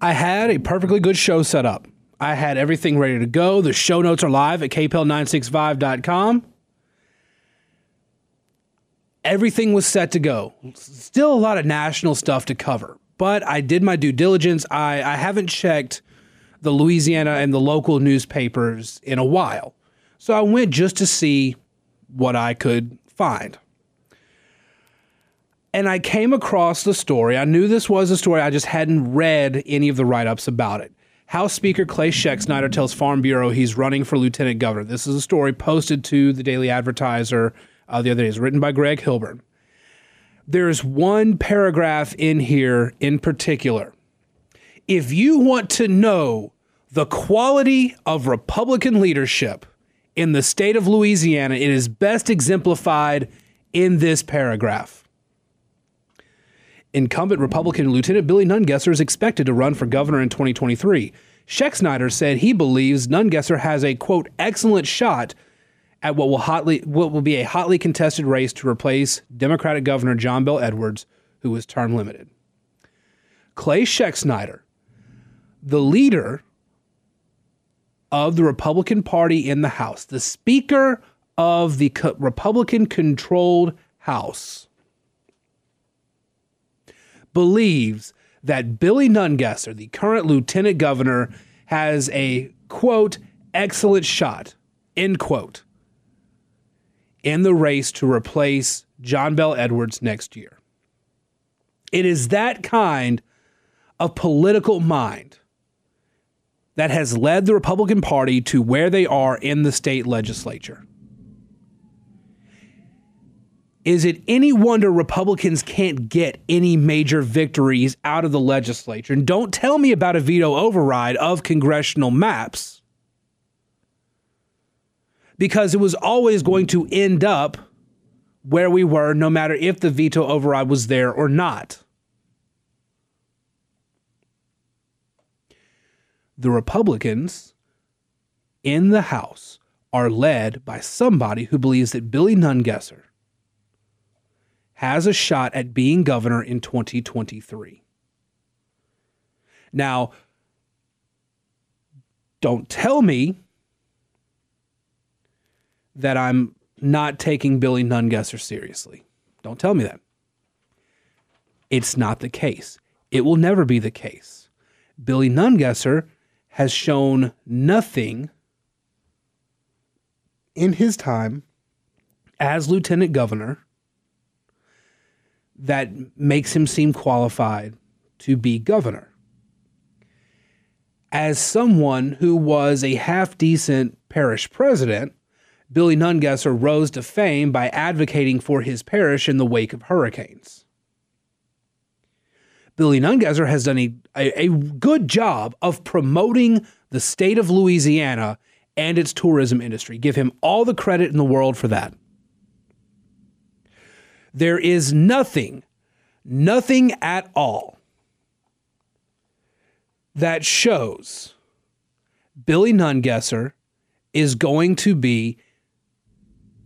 I had a perfectly good show set up. I had everything ready to go. The show notes are live at kpel965.com. Everything was set to go. Still a lot of national stuff to cover, but I did my due diligence. I, I haven't checked the Louisiana and the local newspapers in a while. So I went just to see what I could find. And I came across the story. I knew this was a story, I just hadn't read any of the write ups about it. House Speaker Clay Schexnayder tells Farm Bureau he's running for lieutenant governor. This is a story posted to the Daily Advertiser uh, the other day. It's written by Greg Hilburn. There's one paragraph in here in particular. If you want to know the quality of Republican leadership in the state of Louisiana, it is best exemplified in this paragraph. Incumbent Republican Lieutenant Billy Nungesser is expected to run for governor in 2023. Schexnayder said he believes Nungesser has a quote excellent shot at what will hotly what will be a hotly contested race to replace Democratic Governor John Bel Edwards, who was term limited. Clay Schexnayder, the leader of the Republican Party in the House, the Speaker of the Republican controlled House, believes that Billy Nungesser, the current lieutenant governor, has a quote, excellent shot, end quote, in the race to replace John Bel Edwards next year. It is that kind of political mind that has led the Republican Party to where they are in the state legislature. Is it any wonder Republicans can't get any major victories out of the legislature? And don't tell me about a veto override of congressional maps because it was always going to end up where we were, no matter if the veto override was there or not. The Republicans in the House are led by somebody who believes that Billy Nungesser has a shot at being governor in 2023. Now, don't tell me that I'm not taking Billy Nungesser seriously. Don't tell me that. It's not the case. It will never be the case. Billy Nungesser has shown nothing in his time as lieutenant governor that makes him seem qualified to be governor. As someone who was a half decent parish president, Billy Nungesser rose to fame by advocating for his parish in the wake of hurricanes. Billy Nungesser has done a, a, a, good job of promoting the state of Louisiana and its tourism industry. Give him all the credit in the world for that. There is nothing, nothing at all that shows Billy Nungesser is going to be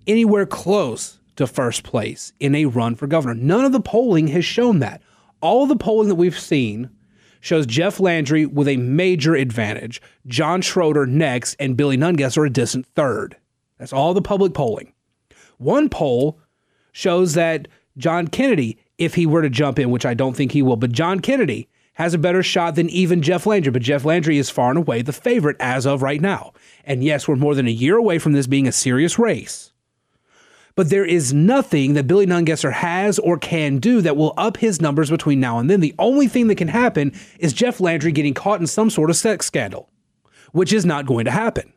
anywhere close to first place in a run for governor. None of the polling has shown that. All the polling that we've seen shows Jeff Landry with a major advantage, John Schroder next, and Billy Nungesser a distant third. That's all the public polling. One poll shows that John Kennedy, if he were to jump in, which I don't think he will, but John Kennedy has a better shot than even Jeff Landry. But Jeff Landry is far and away the favorite as of right now. And yes, we're more than a year away from this being a serious race. But there is nothing that Billy Nungesser has or can do that will up his numbers between now and then. The only thing that can happen is Jeff Landry getting caught in some sort of sex scandal, which is not going to happen.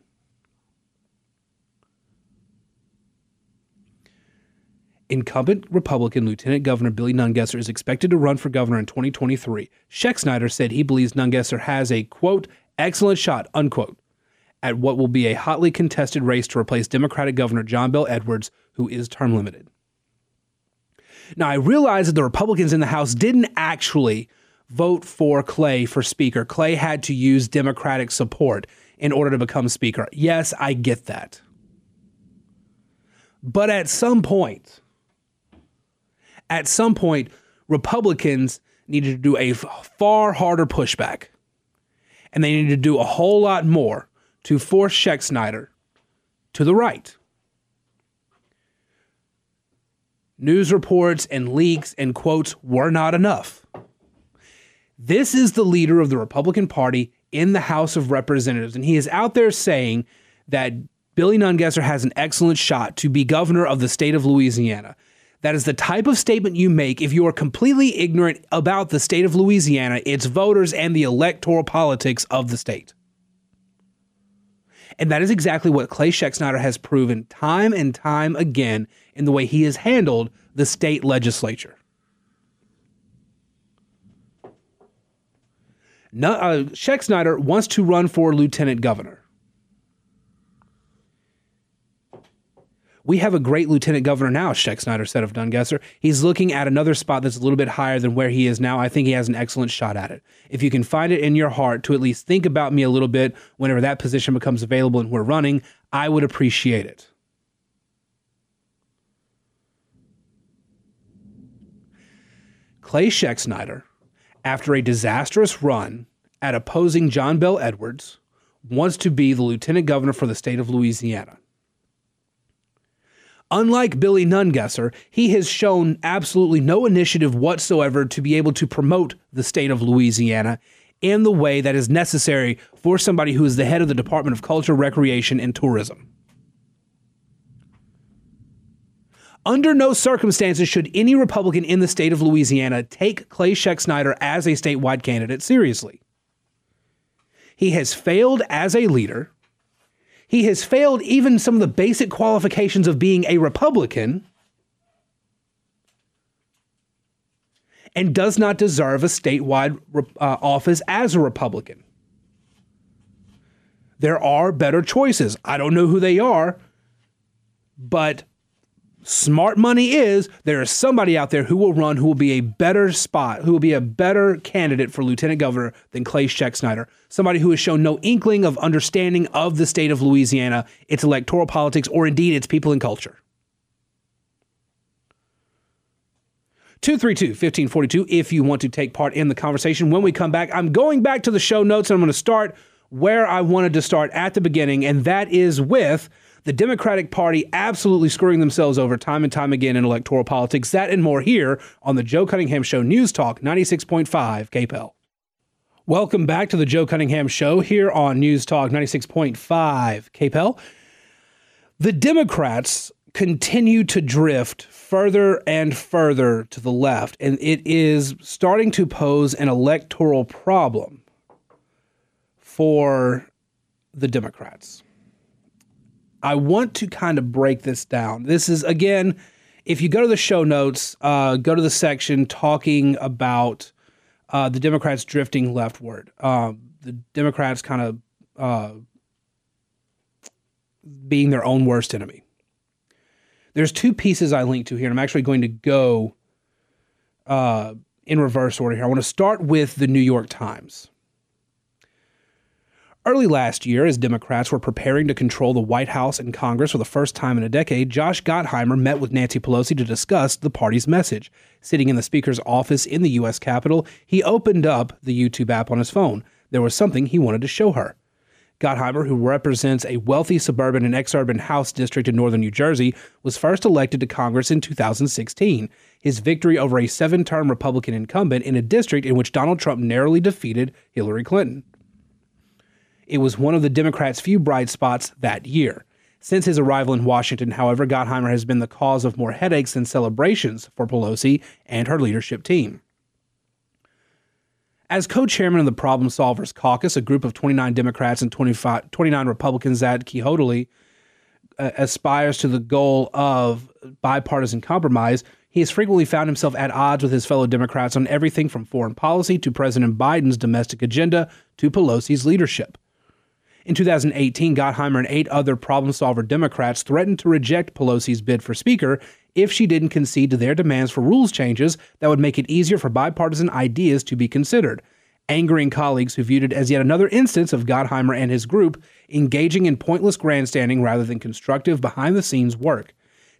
Incumbent Republican Lieutenant Governor Billy Nungesser is expected to run for governor in 2023. Schexnayder said he believes Nungesser has a, quote, excellent shot, unquote, at what will be a hotly contested race to replace Democratic Governor John Bel Edwards, who is term limited. Now, I realize that the Republicans in the House didn't actually vote for Clay for Speaker. Clay had to use Democratic support in order to become Speaker. Yes, I get that. But at some point, at some point, Republicans needed to do a far harder pushback And they need to do a whole lot more to force Schexnayder to the right. News reports and leaks and quotes were not enough. This is the leader of the Republican Party in the House of Representatives, and he is out there saying that Billy Nungesser has an excellent shot to be governor of the state of Louisiana. That is the type of statement you make if you are completely ignorant about the state of Louisiana, its voters, and the electoral politics of the state. And that is exactly what Clay Schexnayder has proven time and time again in the way he has handled the state legislature. No, uh, Schexnayder wants to run for lieutenant governor. We have a great lieutenant governor now, Schexnayder said of Nungesser. He's looking at another spot that's a little bit higher than where he is now. I think he has an excellent shot at it. If you can find it in your heart to at least think about me a little bit whenever that position becomes available and we're running, I would appreciate it. Clay Schexnayder, after a disastrous run at opposing John Bel Edwards, wants to be the lieutenant governor for the state of Louisiana. Unlike Billy Nungesser, he has shown absolutely no initiative whatsoever to be able to promote the state of Louisiana in the way that is necessary for somebody who is the head of the Department of Culture, Recreation, and Tourism. Under no circumstances should any Republican in the state of Louisiana take Clay Schexnayder as a statewide candidate seriously. He has failed as a leader. He has failed even some of the basic qualifications of being a Republican and does not deserve a statewide uh, office as a Republican. There are better choices. I don't know who they are, but smart money is there is somebody out there who will run who will be a better spot, who will be a better candidate for lieutenant governor than Clay Schexnayder. Somebody who has shown no inkling of understanding of the state of Louisiana, its electoral politics, or indeed its people and culture. 232 1542 if you want to take part in the conversation. When we come back, I'm going back to the show notes and I'm going to start where I wanted to start at the beginning, and that is with the Democratic Party absolutely screwing themselves over time and time again in electoral politics. That and more here on the Joe Cunningham Show News Talk 96.5 KPEL. Welcome back to the Joe Cunningham Show here on News Talk 96.5 KPEL. The Democrats continue to drift further and further to the left, and it is starting to pose an electoral problem for the Democrats. I want to kind of break this down. This is, again, if you go to the show notes, uh, go to the section talking about uh, the Democrats drifting leftward. Um, the Democrats kind of uh, being their own worst enemy. There's two pieces I linked to here, and I'm actually going to go uh, in reverse order here. I want to start with the New York Times. Early last year, as Democrats were preparing to control the White House and Congress for the first time in a decade, Josh Gottheimer met with Nancy Pelosi to discuss the party's message. Sitting in the Speaker's office in the U.S. Capitol, he opened up the YouTube app on his phone. There was something he wanted to show her. Gottheimer, who represents a wealthy suburban and exurban House district in northern New Jersey, was first elected to Congress in 2016. His victory over a seven term Republican incumbent in a district in which Donald Trump narrowly defeated Hillary Clinton. It was one of the Democrats' few bright spots that year. Since his arrival in Washington, however, Gottheimer has been the cause of more headaches than celebrations for Pelosi and her leadership team. As co chairman of the Problem Solvers Caucus, a group of 29 Democrats and 29 Republicans that quixotely uh, aspires to the goal of bipartisan compromise, he has frequently found himself at odds with his fellow Democrats on everything from foreign policy to President Biden's domestic agenda to Pelosi's leadership. In 2018, Gottheimer and eight other problem solver Democrats threatened to reject Pelosi's bid for Speaker if she didn't concede to their demands for rules changes that would make it easier for bipartisan ideas to be considered, angering colleagues who viewed it as yet another instance of Gottheimer and his group engaging in pointless grandstanding rather than constructive behind the scenes work.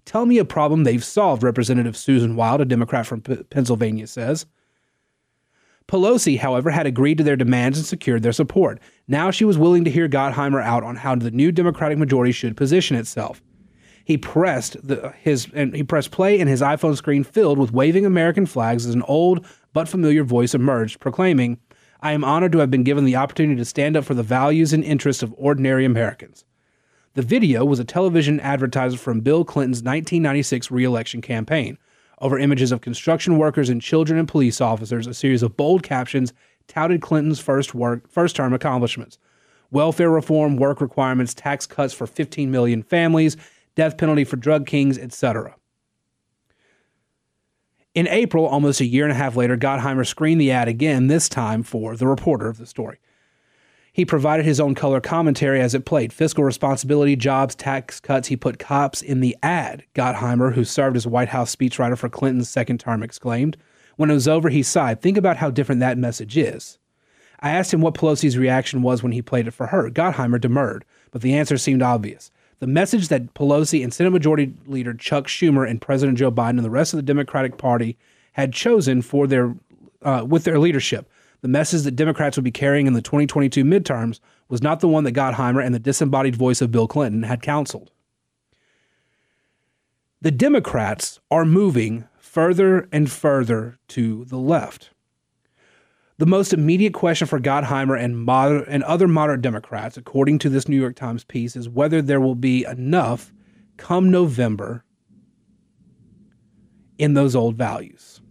Tell me a problem they've solved, Representative Susan Wild, a Democrat from P- Pennsylvania, says. Pelosi, however, had agreed to their demands and secured their support. Now she was willing to hear Gottheimer out on how the new Democratic majority should position itself. He pressed the, his and he pressed play, and his iPhone screen filled with waving American flags as an old but familiar voice emerged, proclaiming, "I am honored to have been given the opportunity to stand up for the values and interests of ordinary Americans." The video was a television advertisement from Bill Clinton's 1996 reelection campaign. Over images of construction workers and children and police officers, a series of bold captions touted Clinton's first work, first term accomplishments. Welfare reform, work requirements, tax cuts for 15 million families, death penalty for drug kings, etc. In April, almost a year and a half later, Gottheimer screened the ad again, this time for the reporter of the story. He provided his own color commentary as it played. Fiscal responsibility, jobs, tax cuts. He put cops in the ad. Gottheimer, who served as White House speechwriter for Clinton's second term, exclaimed. When it was over, he sighed. Think about how different that message is. I asked him what Pelosi's reaction was when he played it for her. Gottheimer demurred, but the answer seemed obvious. The message that Pelosi and Senate Majority Leader Chuck Schumer and President Joe Biden and the rest of the Democratic Party had chosen for their uh, with their leadership the message that Democrats would be carrying in the 2022 midterms was not the one that Gottheimer and the disembodied voice of Bill Clinton had counseled. The Democrats are moving further and further to the left. The most immediate question for Gottheimer and, moder- and other moderate Democrats, according to this New York Times piece, is whether there will be enough come November in those old values.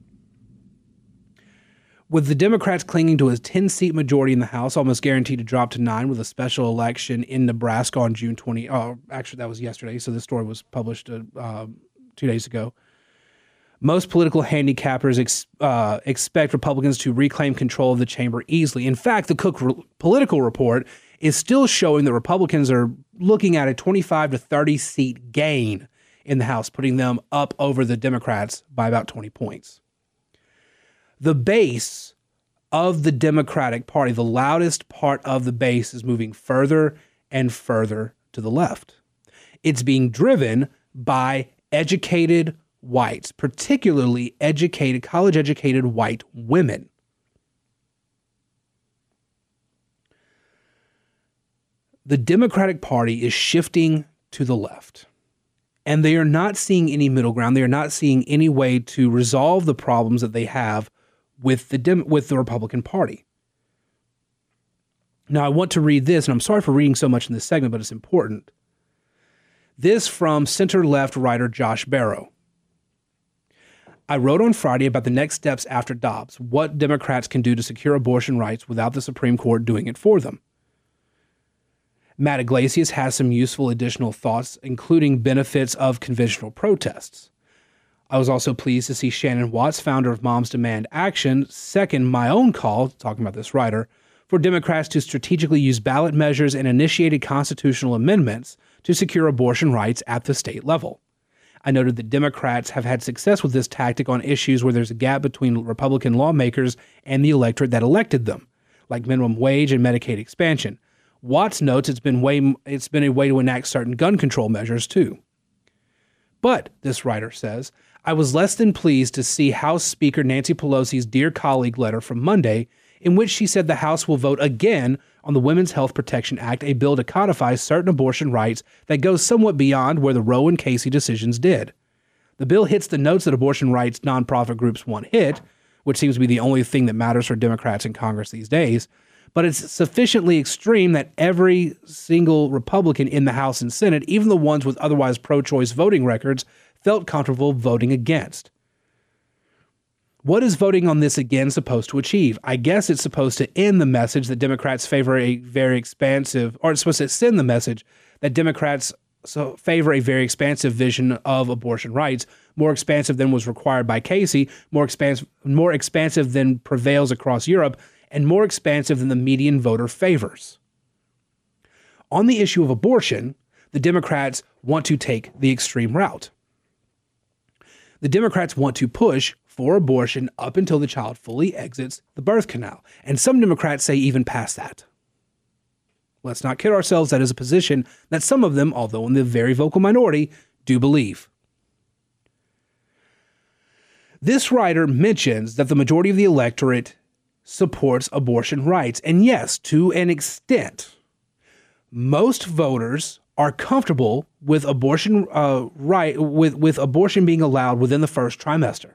With the Democrats clinging to a 10 seat majority in the House, almost guaranteed to drop to nine with a special election in Nebraska on June 20. Oh, actually, that was yesterday. So this story was published uh, uh, two days ago. Most political handicappers ex, uh, expect Republicans to reclaim control of the chamber easily. In fact, the Cook re- political report is still showing that Republicans are looking at a 25 to 30 seat gain in the House, putting them up over the Democrats by about 20 points the base of the Democratic Party, the loudest part of the base, is moving further and further to the left. It's being driven by educated whites, particularly educated, college educated white women. The Democratic Party is shifting to the left and they are not seeing any middle ground. They are not seeing any way to resolve the problems that they have with the Dem- with the Republican Party. Now, I want to read this, and I'm sorry for reading so much in this segment, but it's important. This from center left writer Josh Barro. I wrote on Friday about the next steps after Dobbs, what Democrats can do to secure abortion rights without the Supreme Court doing it for them. Matt Yglesias has some useful additional thoughts, including benefits of conventional protests. I was also pleased to see Shannon Watts, founder of Moms Demand Action, second my own call, talking about this writer, for Democrats to strategically use ballot measures and initiated constitutional amendments to secure abortion rights at the state level. I noted that Democrats have had success with this tactic on issues where there's a gap between Republican lawmakers and the electorate that elected them, like minimum wage and Medicaid expansion. Watts notes it's been way it's been a way to enact certain gun control measures too. But this writer says, I was less than pleased to see House Speaker Nancy Pelosi's Dear Colleague letter from Monday, in which she said the House will vote again on the Women's Health Protection Act, a bill to codify certain abortion rights that goes somewhat beyond where the Roe and Casey decisions did. The bill hits the notes that abortion rights nonprofit groups want hit, which seems to be the only thing that matters for Democrats in Congress these days, but it's sufficiently extreme that every single Republican in the House and Senate, even the ones with otherwise pro choice voting records, felt comfortable voting against. What is voting on this again supposed to achieve? I guess it's supposed to end the message that Democrats favor a very expansive, or it's supposed to send the message that Democrats so favor a very expansive vision of abortion rights, more expansive than was required by Casey, more expansive, more expansive than prevails across Europe, and more expansive than the median voter favors. On the issue of abortion, the Democrats want to take the extreme route. The Democrats want to push for abortion up until the child fully exits the birth canal. And some Democrats say even past that. Let's not kid ourselves, that is a position that some of them, although in the very vocal minority, do believe. This writer mentions that the majority of the electorate supports abortion rights. And yes, to an extent, most voters are comfortable with abortion uh, right with, with abortion being allowed within the first trimester.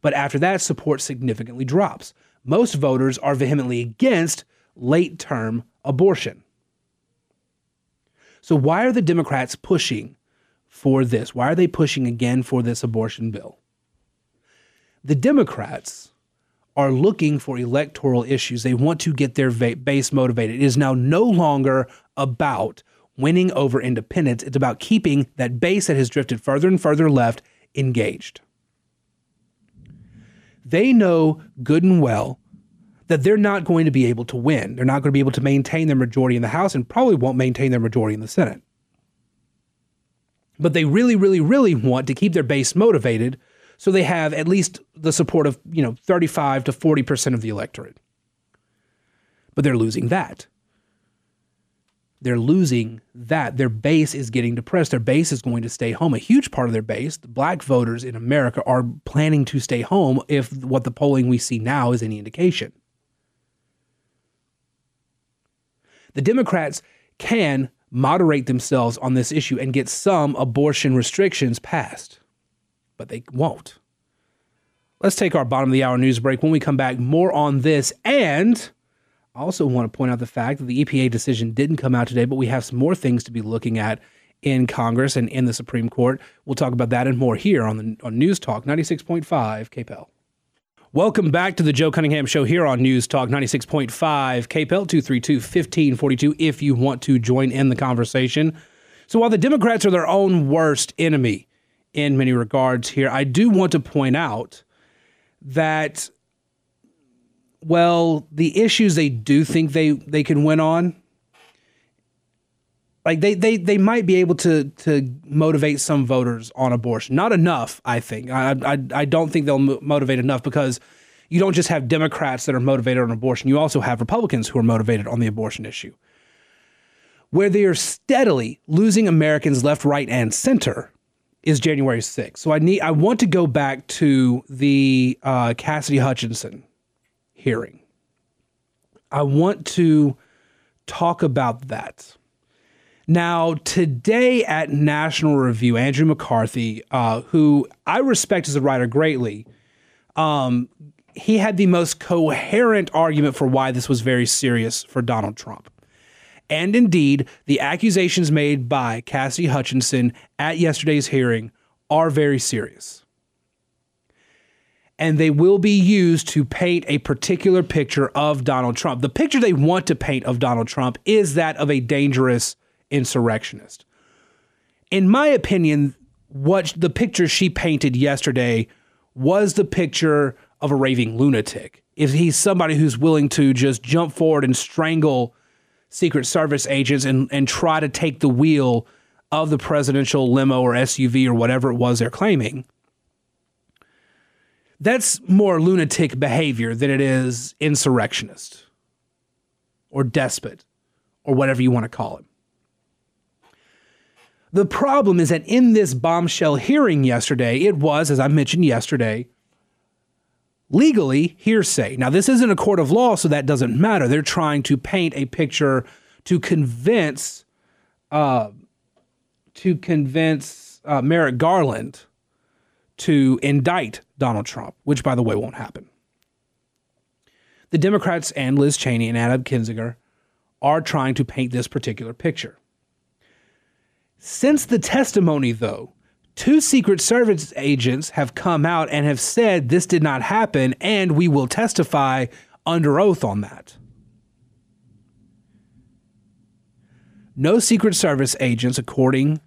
But after that, support significantly drops. Most voters are vehemently against late term abortion. So, why are the Democrats pushing for this? Why are they pushing again for this abortion bill? The Democrats are looking for electoral issues. They want to get their base motivated. It is now no longer about winning over independents, it's about keeping that base that has drifted further and further left engaged. They know good and well that they're not going to be able to win. They're not going to be able to maintain their majority in the House and probably won't maintain their majority in the Senate. But they really, really, really want to keep their base motivated so they have at least the support of, you know, 35 to 40% of the electorate. But they're losing that. They're losing that. Their base is getting depressed. Their base is going to stay home. A huge part of their base, the black voters in America, are planning to stay home if what the polling we see now is any indication. The Democrats can moderate themselves on this issue and get some abortion restrictions passed but they won't. Let's take our bottom of the hour news break. When we come back, more on this. And also want to point out the fact that the EPA decision didn't come out today, but we have some more things to be looking at in Congress and in the Supreme Court. We'll talk about that and more here on the on News Talk 96.5 KPEL. Welcome back to the Joe Cunningham Show here on News Talk 96.5 KPEL 232 1542 if you want to join in the conversation. So while the Democrats are their own worst enemy, in many regards here. I do want to point out that, well, the issues they do think they, they can win on, like they, they, they might be able to to motivate some voters on abortion. Not enough, I think. I, I, I don't think they'll motivate enough because you don't just have Democrats that are motivated on abortion. You also have Republicans who are motivated on the abortion issue. Where they are steadily losing Americans left, right, and center is January 6th. So I need I want to go back to the uh, Cassidy Hutchinson hearing. I want to talk about that. Now, today at National Review, Andrew McCarthy, uh, who I respect as a writer greatly, um, he had the most coherent argument for why this was very serious for Donald Trump. And indeed, the accusations made by Cassie Hutchinson at yesterday's hearing are very serious. And they will be used to paint a particular picture of Donald Trump. The picture they want to paint of Donald Trump is that of a dangerous insurrectionist. In my opinion, what the picture she painted yesterday was the picture of a raving lunatic. If he's somebody who's willing to just jump forward and strangle Secret Service agents and, and try to take the wheel of the presidential limo or SUV or whatever it was they're claiming. That's more lunatic behavior than it is insurrectionist or despot or whatever you want to call it. The problem is that in this bombshell hearing yesterday, it was, as I mentioned yesterday, legally hearsay. Now, this isn't a court of law, so that doesn't matter. They're trying to paint a picture to convince, uh, to convince uh, Merrick Garland to indict Donald Trump, which, by the way, won't happen. The Democrats and Liz Cheney and Adam Kinzinger are trying to paint this particular picture. Since the testimony, though, Two Secret Service agents have come out and have said this did not happen, and we will testify under oath on that. No Secret Service agents, according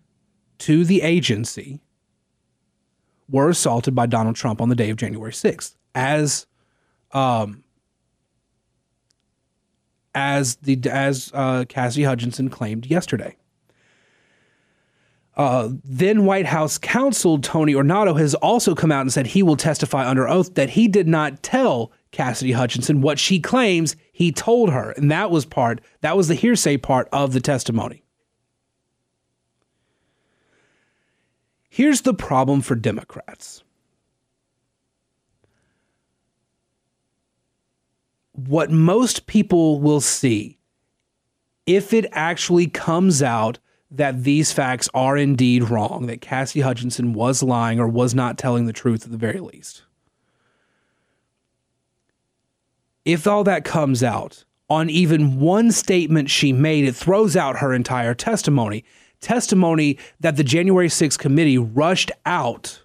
to the agency, were assaulted by Donald Trump on the day of January 6th, as um, as the as uh, Cassidy Hutchinson claimed yesterday. Uh, then White House counsel Tony Ornato has also come out and said he will testify under oath that he did not tell Cassidy Hutchinson what she claims he told her. And that was part, that was the hearsay part of the testimony. Here's the problem for Democrats. what most people will see if it actually comes out that these facts are indeed wrong, that Cassie Hutchinson was lying or was not telling the truth at the very least. If all that comes out on even one statement she made, it throws out her entire testimony. Testimony that the January 6th committee rushed out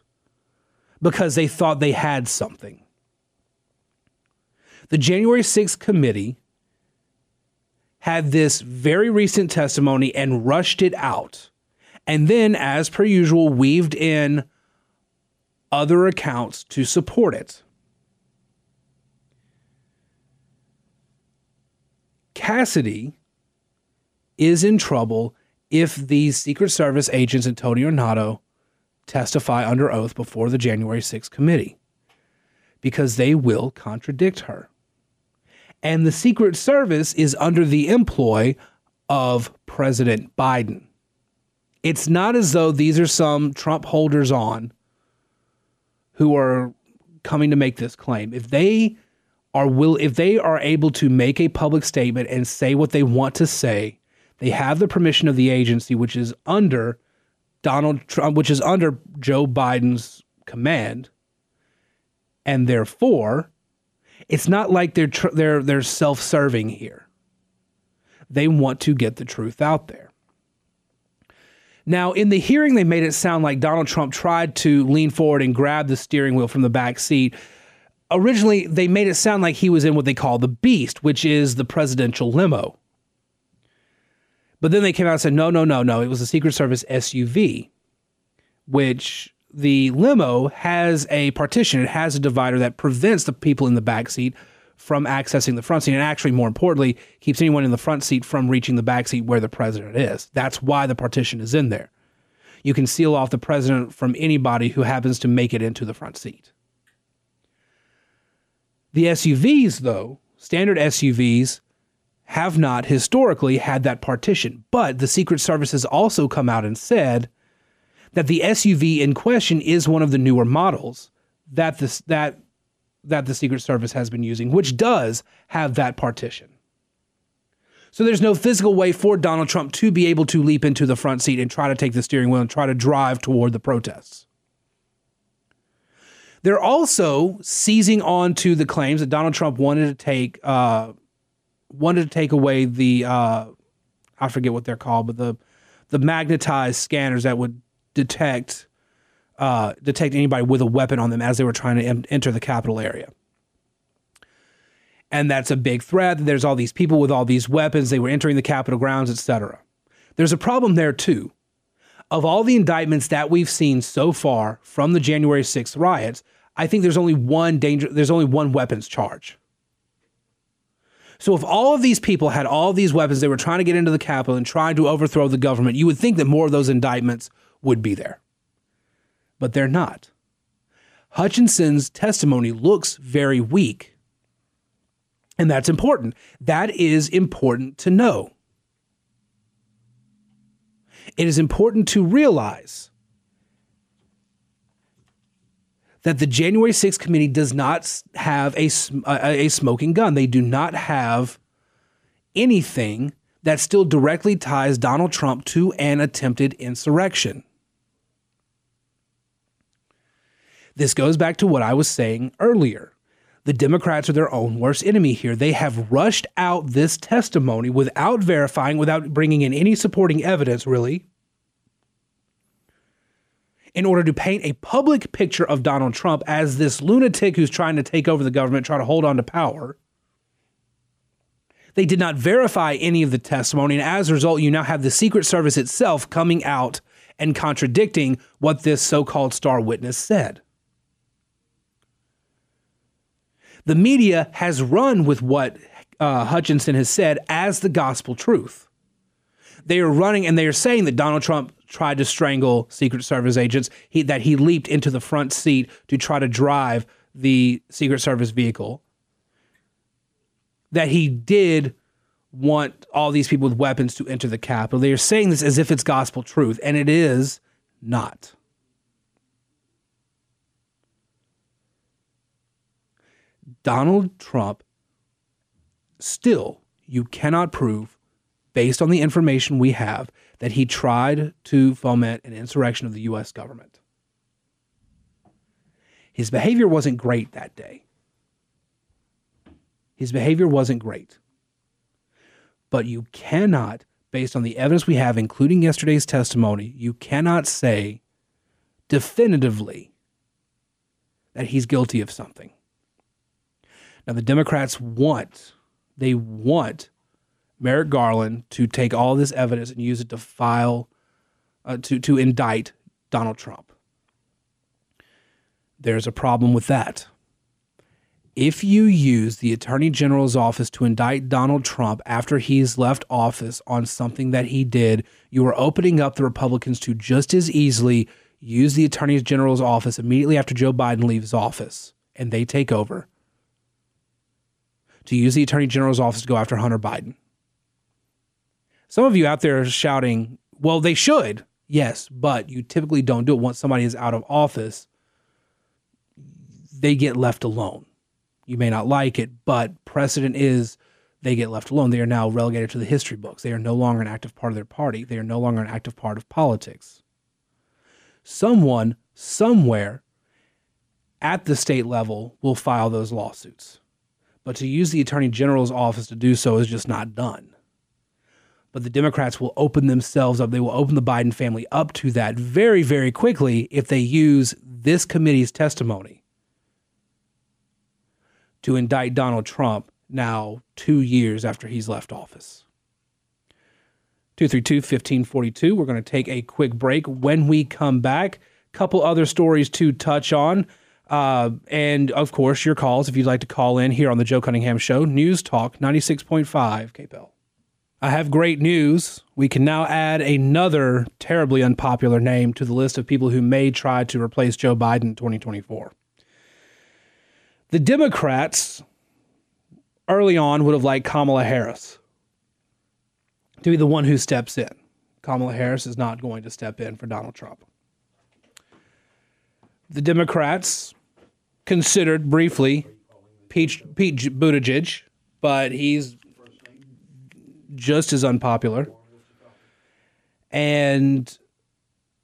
because they thought they had something. The January 6th committee had this very recent testimony and rushed it out. And then, as per usual, weaved in other accounts to support it. Cassidy is in trouble if these Secret Service agents and Tony Ornato testify under oath before the January 6th committee because they will contradict her and the Secret Service is under the employ of President Biden. It's not as though these are some Trump holders on who are coming to make this claim. If they are will if they are able to make a public statement and say what they want to say, they have the permission of the agency which is under Donald Trump uh, which is under Joe Biden's command. And therefore, it's not like they're tr- they're they're self-serving here. They want to get the truth out there. Now, in the hearing, they made it sound like Donald Trump tried to lean forward and grab the steering wheel from the back seat. Originally, they made it sound like he was in what they call the beast, which is the presidential limo. But then they came out and said, no, no, no, no. It was a Secret Service SUV, which the limo has a partition. It has a divider that prevents the people in the back seat from accessing the front seat, and actually, more importantly, keeps anyone in the front seat from reaching the back seat where the president is. That's why the partition is in there. You can seal off the president from anybody who happens to make it into the front seat. The SUVs, though, standard SUVs, have not historically had that partition, but the Secret Service has also come out and said that the SUV in question is one of the newer models that this that that the Secret Service has been using, which does have that partition. So there's no physical way for Donald Trump to be able to leap into the front seat and try to take the steering wheel and try to drive toward the protests. They're also seizing on to the claims that Donald Trump wanted to take uh, wanted to take away the uh, I forget what they're called, but the the magnetized scanners that would detect uh, detect anybody with a weapon on them as they were trying to em- enter the Capitol area. And that's a big threat. There's all these people with all these weapons. They were entering the Capitol grounds, etc. There's a problem there too. Of all the indictments that we've seen so far from the January 6th riots, I think there's only one danger. There's only one weapons charge. So if all of these people had all these weapons, they were trying to get into the Capitol and trying to overthrow the government, you would think that more of those indictments would be there. But they're not. Hutchinson's testimony looks very weak. And that's important. That is important to know. It is important to realize that the January 6th committee does not have a, a, a smoking gun. They do not have anything that still directly ties Donald Trump to an attempted insurrection. This goes back to what I was saying earlier. The Democrats are their own worst enemy here. They have rushed out this testimony without verifying, without bringing in any supporting evidence, really, in order to paint a public picture of Donald Trump as this lunatic who's trying to take over the government, try to hold on to power. They did not verify any of the testimony, and as a result, you now have the Secret Service itself coming out and contradicting what this so called star witness said. the media has run with what uh, Hutchinson has said as the gospel truth. They are running and they are saying that Donald Trump tried to strangle Secret Service agents, he, that he leaped into the front seat to try to drive the Secret Service vehicle, that he did want all these people with weapons to enter the Capitol. They are saying this as if it's gospel truth, and it is not. Donald Trump still, you cannot prove, based on the information we have, that he tried to foment an insurrection of the U.S. government. His behavior wasn't great that day. His behavior wasn't great. But you cannot, based on the evidence we have, including yesterday's testimony, you cannot say definitively that he's guilty of something. Now, the Democrats want, they want Merrick Garland to take all this evidence and use it to file, uh, to, to indict Donald Trump. There's a problem with that. If you use the Attorney General's office to indict Donald Trump after he's left office on something that he did, you are opening up the Republicans to just as easily use the Attorney General's office immediately after Joe Biden leaves office and they take over to use the Attorney General's office to go after Hunter Biden. Some of you out there are shouting, well, they should. Yes, but you typically don't do it once somebody is out of office. They get left alone. You may not like it, but precedent is they get left alone. They are now relegated to the history books. They are no longer an active part of their party. They are no longer an active part of politics. Someone, somewhere, at the state level will file those lawsuits. But to use the Attorney General's office to do so is just not done but the Democrats will open themselves up. They will open the Biden family up to that very, very quickly if they use this committee's testimony to indict Donald Trump now two years after he's left office. 232 1542. We're going to take a quick break. When we come back, couple other stories to touch on. Uh, and of course, your calls if you'd like to call in here on the Joe Cunningham Show, News Talk 96.5 KPEL. I have great news. We can now add another terribly unpopular name to the list of people who may try to replace Joe Biden in 2024. The Democrats early on would have liked Kamala Harris to be the one who steps in. Kamala Harris is not going to step in for Donald Trump. The Democrats considered briefly Pete, Pete Buttigieg, but he's just as unpopular. And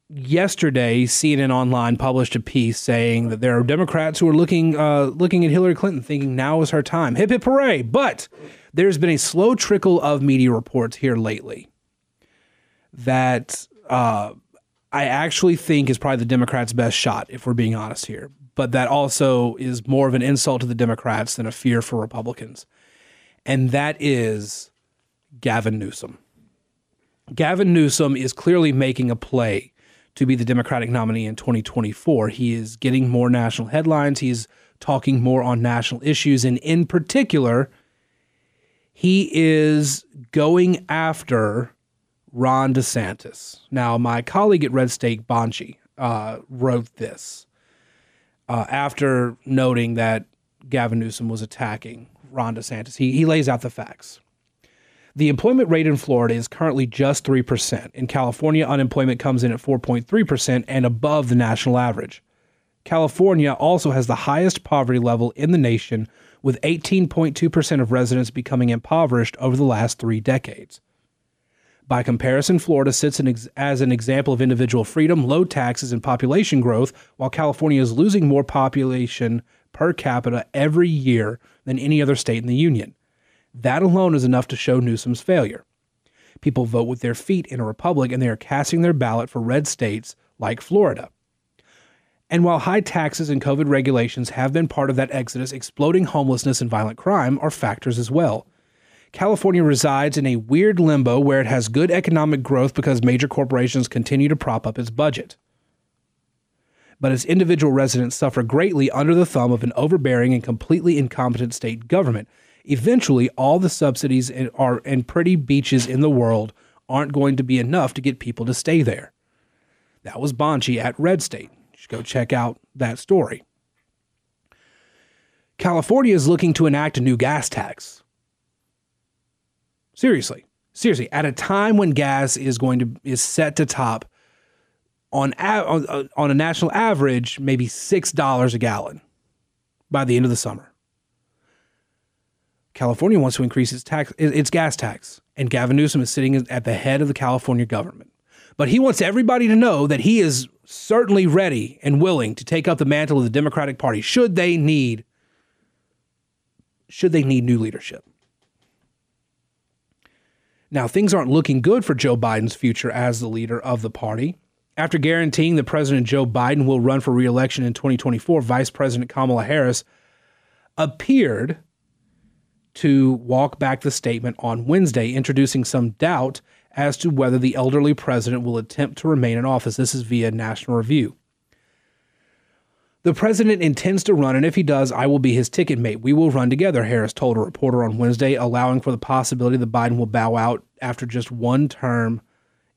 yesterday, CNN Online published a piece saying that there are Democrats who are looking uh, looking at Hillary Clinton, thinking now is her time. Hip hip hooray! But there's been a slow trickle of media reports here lately that uh, I actually think is probably the Democrats' best shot, if we're being honest here. But that also is more of an insult to the Democrats than a fear for Republicans. And that is Gavin Newsom. Gavin Newsom is clearly making a play to be the Democratic nominee in 2024. He is getting more national headlines. He's talking more on national issues. And in particular, he is going after Ron DeSantis. Now, my colleague at Red State, Bonchie, uh, wrote this uh, after noting that Gavin Newsom was attacking Ron DeSantis. He, he lays out the facts. The employment rate in Florida is currently just 3%. In California, unemployment comes in at 4.3% and above the national average. California also has the highest poverty level in the nation, with 18.2% of residents becoming impoverished over the last three decades. By comparison, Florida sits ex- as an example of individual freedom, low taxes, and population growth, while California is losing more population per capita every year than any other state in the union. That alone is enough to show Newsom's failure. People vote with their feet in a republic and they are casting their ballot for red states like Florida. And while high taxes and COVID regulations have been part of that exodus, exploding homelessness and violent crime are factors as well. California resides in a weird limbo where it has good economic growth because major corporations continue to prop up its budget. But its individual residents suffer greatly under the thumb of an overbearing and completely incompetent state government eventually all the subsidies and are and pretty beaches in the world aren't going to be enough to get people to stay there. That was Bonchie at Red State. You should go check out that story. California is looking to enact a new gas tax. Seriously, seriously, at a time when gas is going to is set to top on on, on a national average maybe six dollars a gallon by the end of the summer. California wants to increase its tax, its gas tax, and Gavin Newsom is sitting at the head of the California government. But he wants everybody to know that he is certainly ready and willing to take up the mantle of the Democratic Party should they need should they need new leadership. Now, things aren't looking good for Joe Biden's future as the leader of the party. After guaranteeing that President Joe Biden will run for reelection in 2024, Vice President Kamala Harris appeared to walk back the statement on Wednesday, introducing some doubt as to whether the elderly president will attempt to remain in office. This is via National Review. The president intends to run, and if he does, I will be his ticket mate. We will run together, Harris told a reporter on Wednesday, allowing for the possibility that Biden will bow out after just one term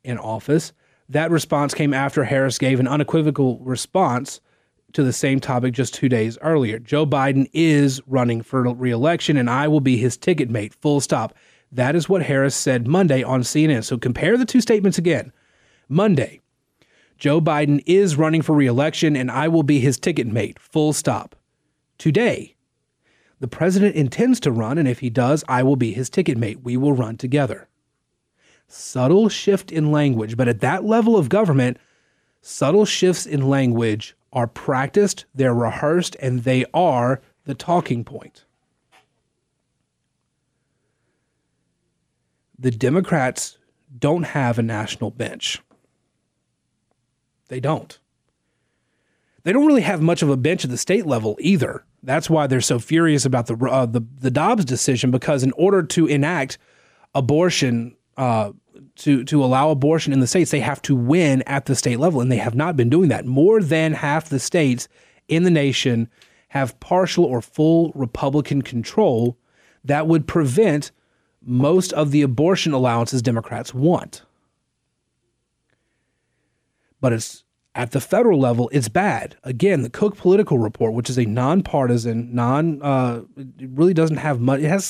in office. That response came after Harris gave an unequivocal response to the same topic just two days earlier. Joe Biden is running for reelection, and I will be his ticket mate, full stop. That is what Harris said Monday on CNN. So compare the two statements again. Monday, Joe Biden is running for reelection, and I will be his ticket mate, full stop. Today, the president intends to run, and if he does, I will be his ticket mate. We will run together. Subtle shift in language, but at that level of government, subtle shifts in language are practiced, they're rehearsed, and they are the talking point. The Democrats don't have a national bench. They don't. They don't really have much of a bench at the state level either. That's why they're so furious about the uh, the, the Dobbs decision because in order to enact abortion uh, to to allow abortion in the states, they have to win at the state level, and they have not been doing that. More than half the states in the nation have partial or full Republican control that would prevent most of the abortion allowances Democrats want. But it's at the federal level, it's bad. Again, the Cook Political Report, which is a nonpartisan, non, uh, it really doesn't have much. It has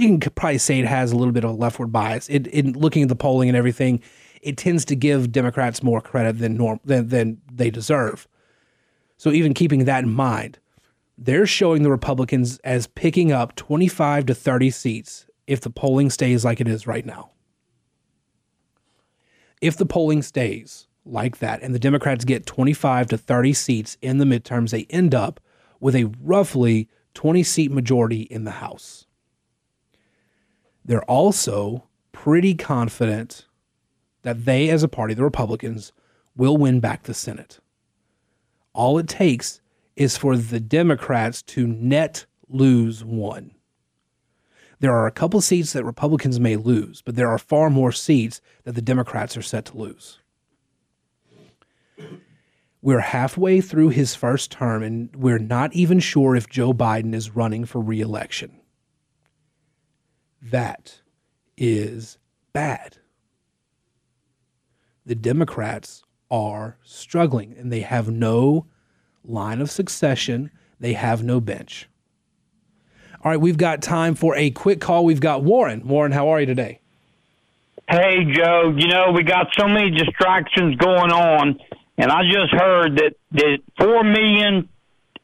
you can probably say it has a little bit of a leftward bias. It, in looking at the polling and everything, it tends to give Democrats more credit than norm than, than they deserve. So even keeping that in mind, they're showing the Republicans as picking up 25 to 30 seats if the polling stays like it is right now. If the polling stays like that and the Democrats get 25 to 30 seats in the midterms, they end up with a roughly 20 seat majority in the House. They're also pretty confident that they, as a party, the Republicans, will win back the Senate. All it takes is for the Democrats to net lose one. There are a couple seats that Republicans may lose, but there are far more seats that the Democrats are set to lose. We're halfway through his first term, and we're not even sure if Joe Biden is running for reelection. That is bad. The Democrats are struggling and they have no line of succession, they have no bench. All right, we've got time for a quick call. We've got Warren. Warren, how are you today? Hey, Joe. You know, we got so many distractions going on, and I just heard that, that 4 million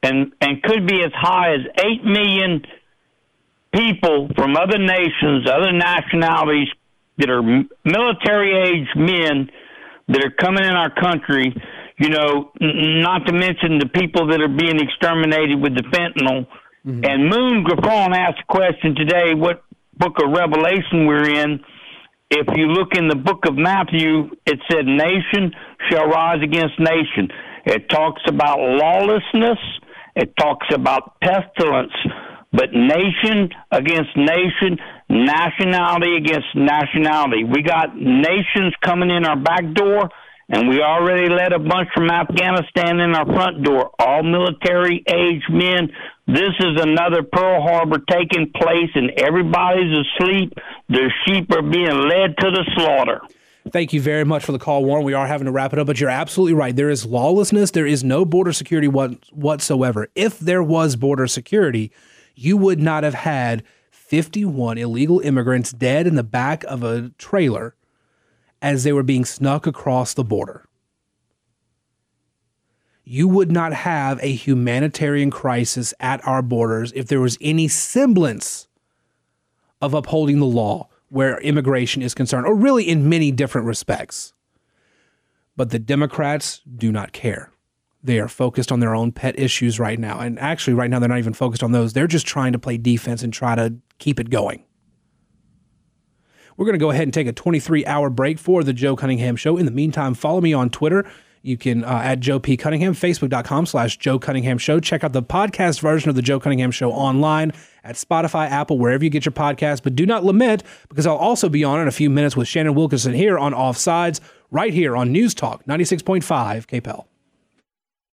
and, and could be as high as 8 million people from other nations, other nationalities that are military age men that are coming in our country, you know, n- not to mention the people that are being exterminated with the fentanyl. Mm-hmm. And Moon Griffon asked a question today what book of Revelation we're in. If you look in the book of Matthew, it said, Nation shall rise against nation. It talks about lawlessness, it talks about pestilence but nation against nation, nationality against nationality. We got nations coming in our back door, and we already let a bunch from Afghanistan in our front door, all military age men. This is another Pearl Harbor taking place, and everybody's asleep. The sheep are being led to the slaughter. Thank you very much for the call, Warren. We are having to wrap it up, but you're absolutely right. There is lawlessness. There is no border security whatsoever. If there was border security, you would not have had 51 illegal immigrants dead in the back of a trailer as they were being snuck across the border. You would not have a humanitarian crisis at our borders if there was any semblance of upholding the law where immigration is concerned, or really in many different respects. But the Democrats do not care. They are focused on their own pet issues right now. And actually, right now, they're not even focused on those. They're just trying to play defense and try to keep it going. We're going to go ahead and take a 23 hour break for the Joe Cunningham Show. In the meantime, follow me on Twitter. You can uh, add Joe P. Cunningham, facebook.com slash Joe Cunningham Show. Check out the podcast version of the Joe Cunningham Show online at Spotify, Apple, wherever you get your podcast. But do not lament because I'll also be on in a few minutes with Shannon Wilkinson here on Offsides, right here on News Talk 96.5 KPEL.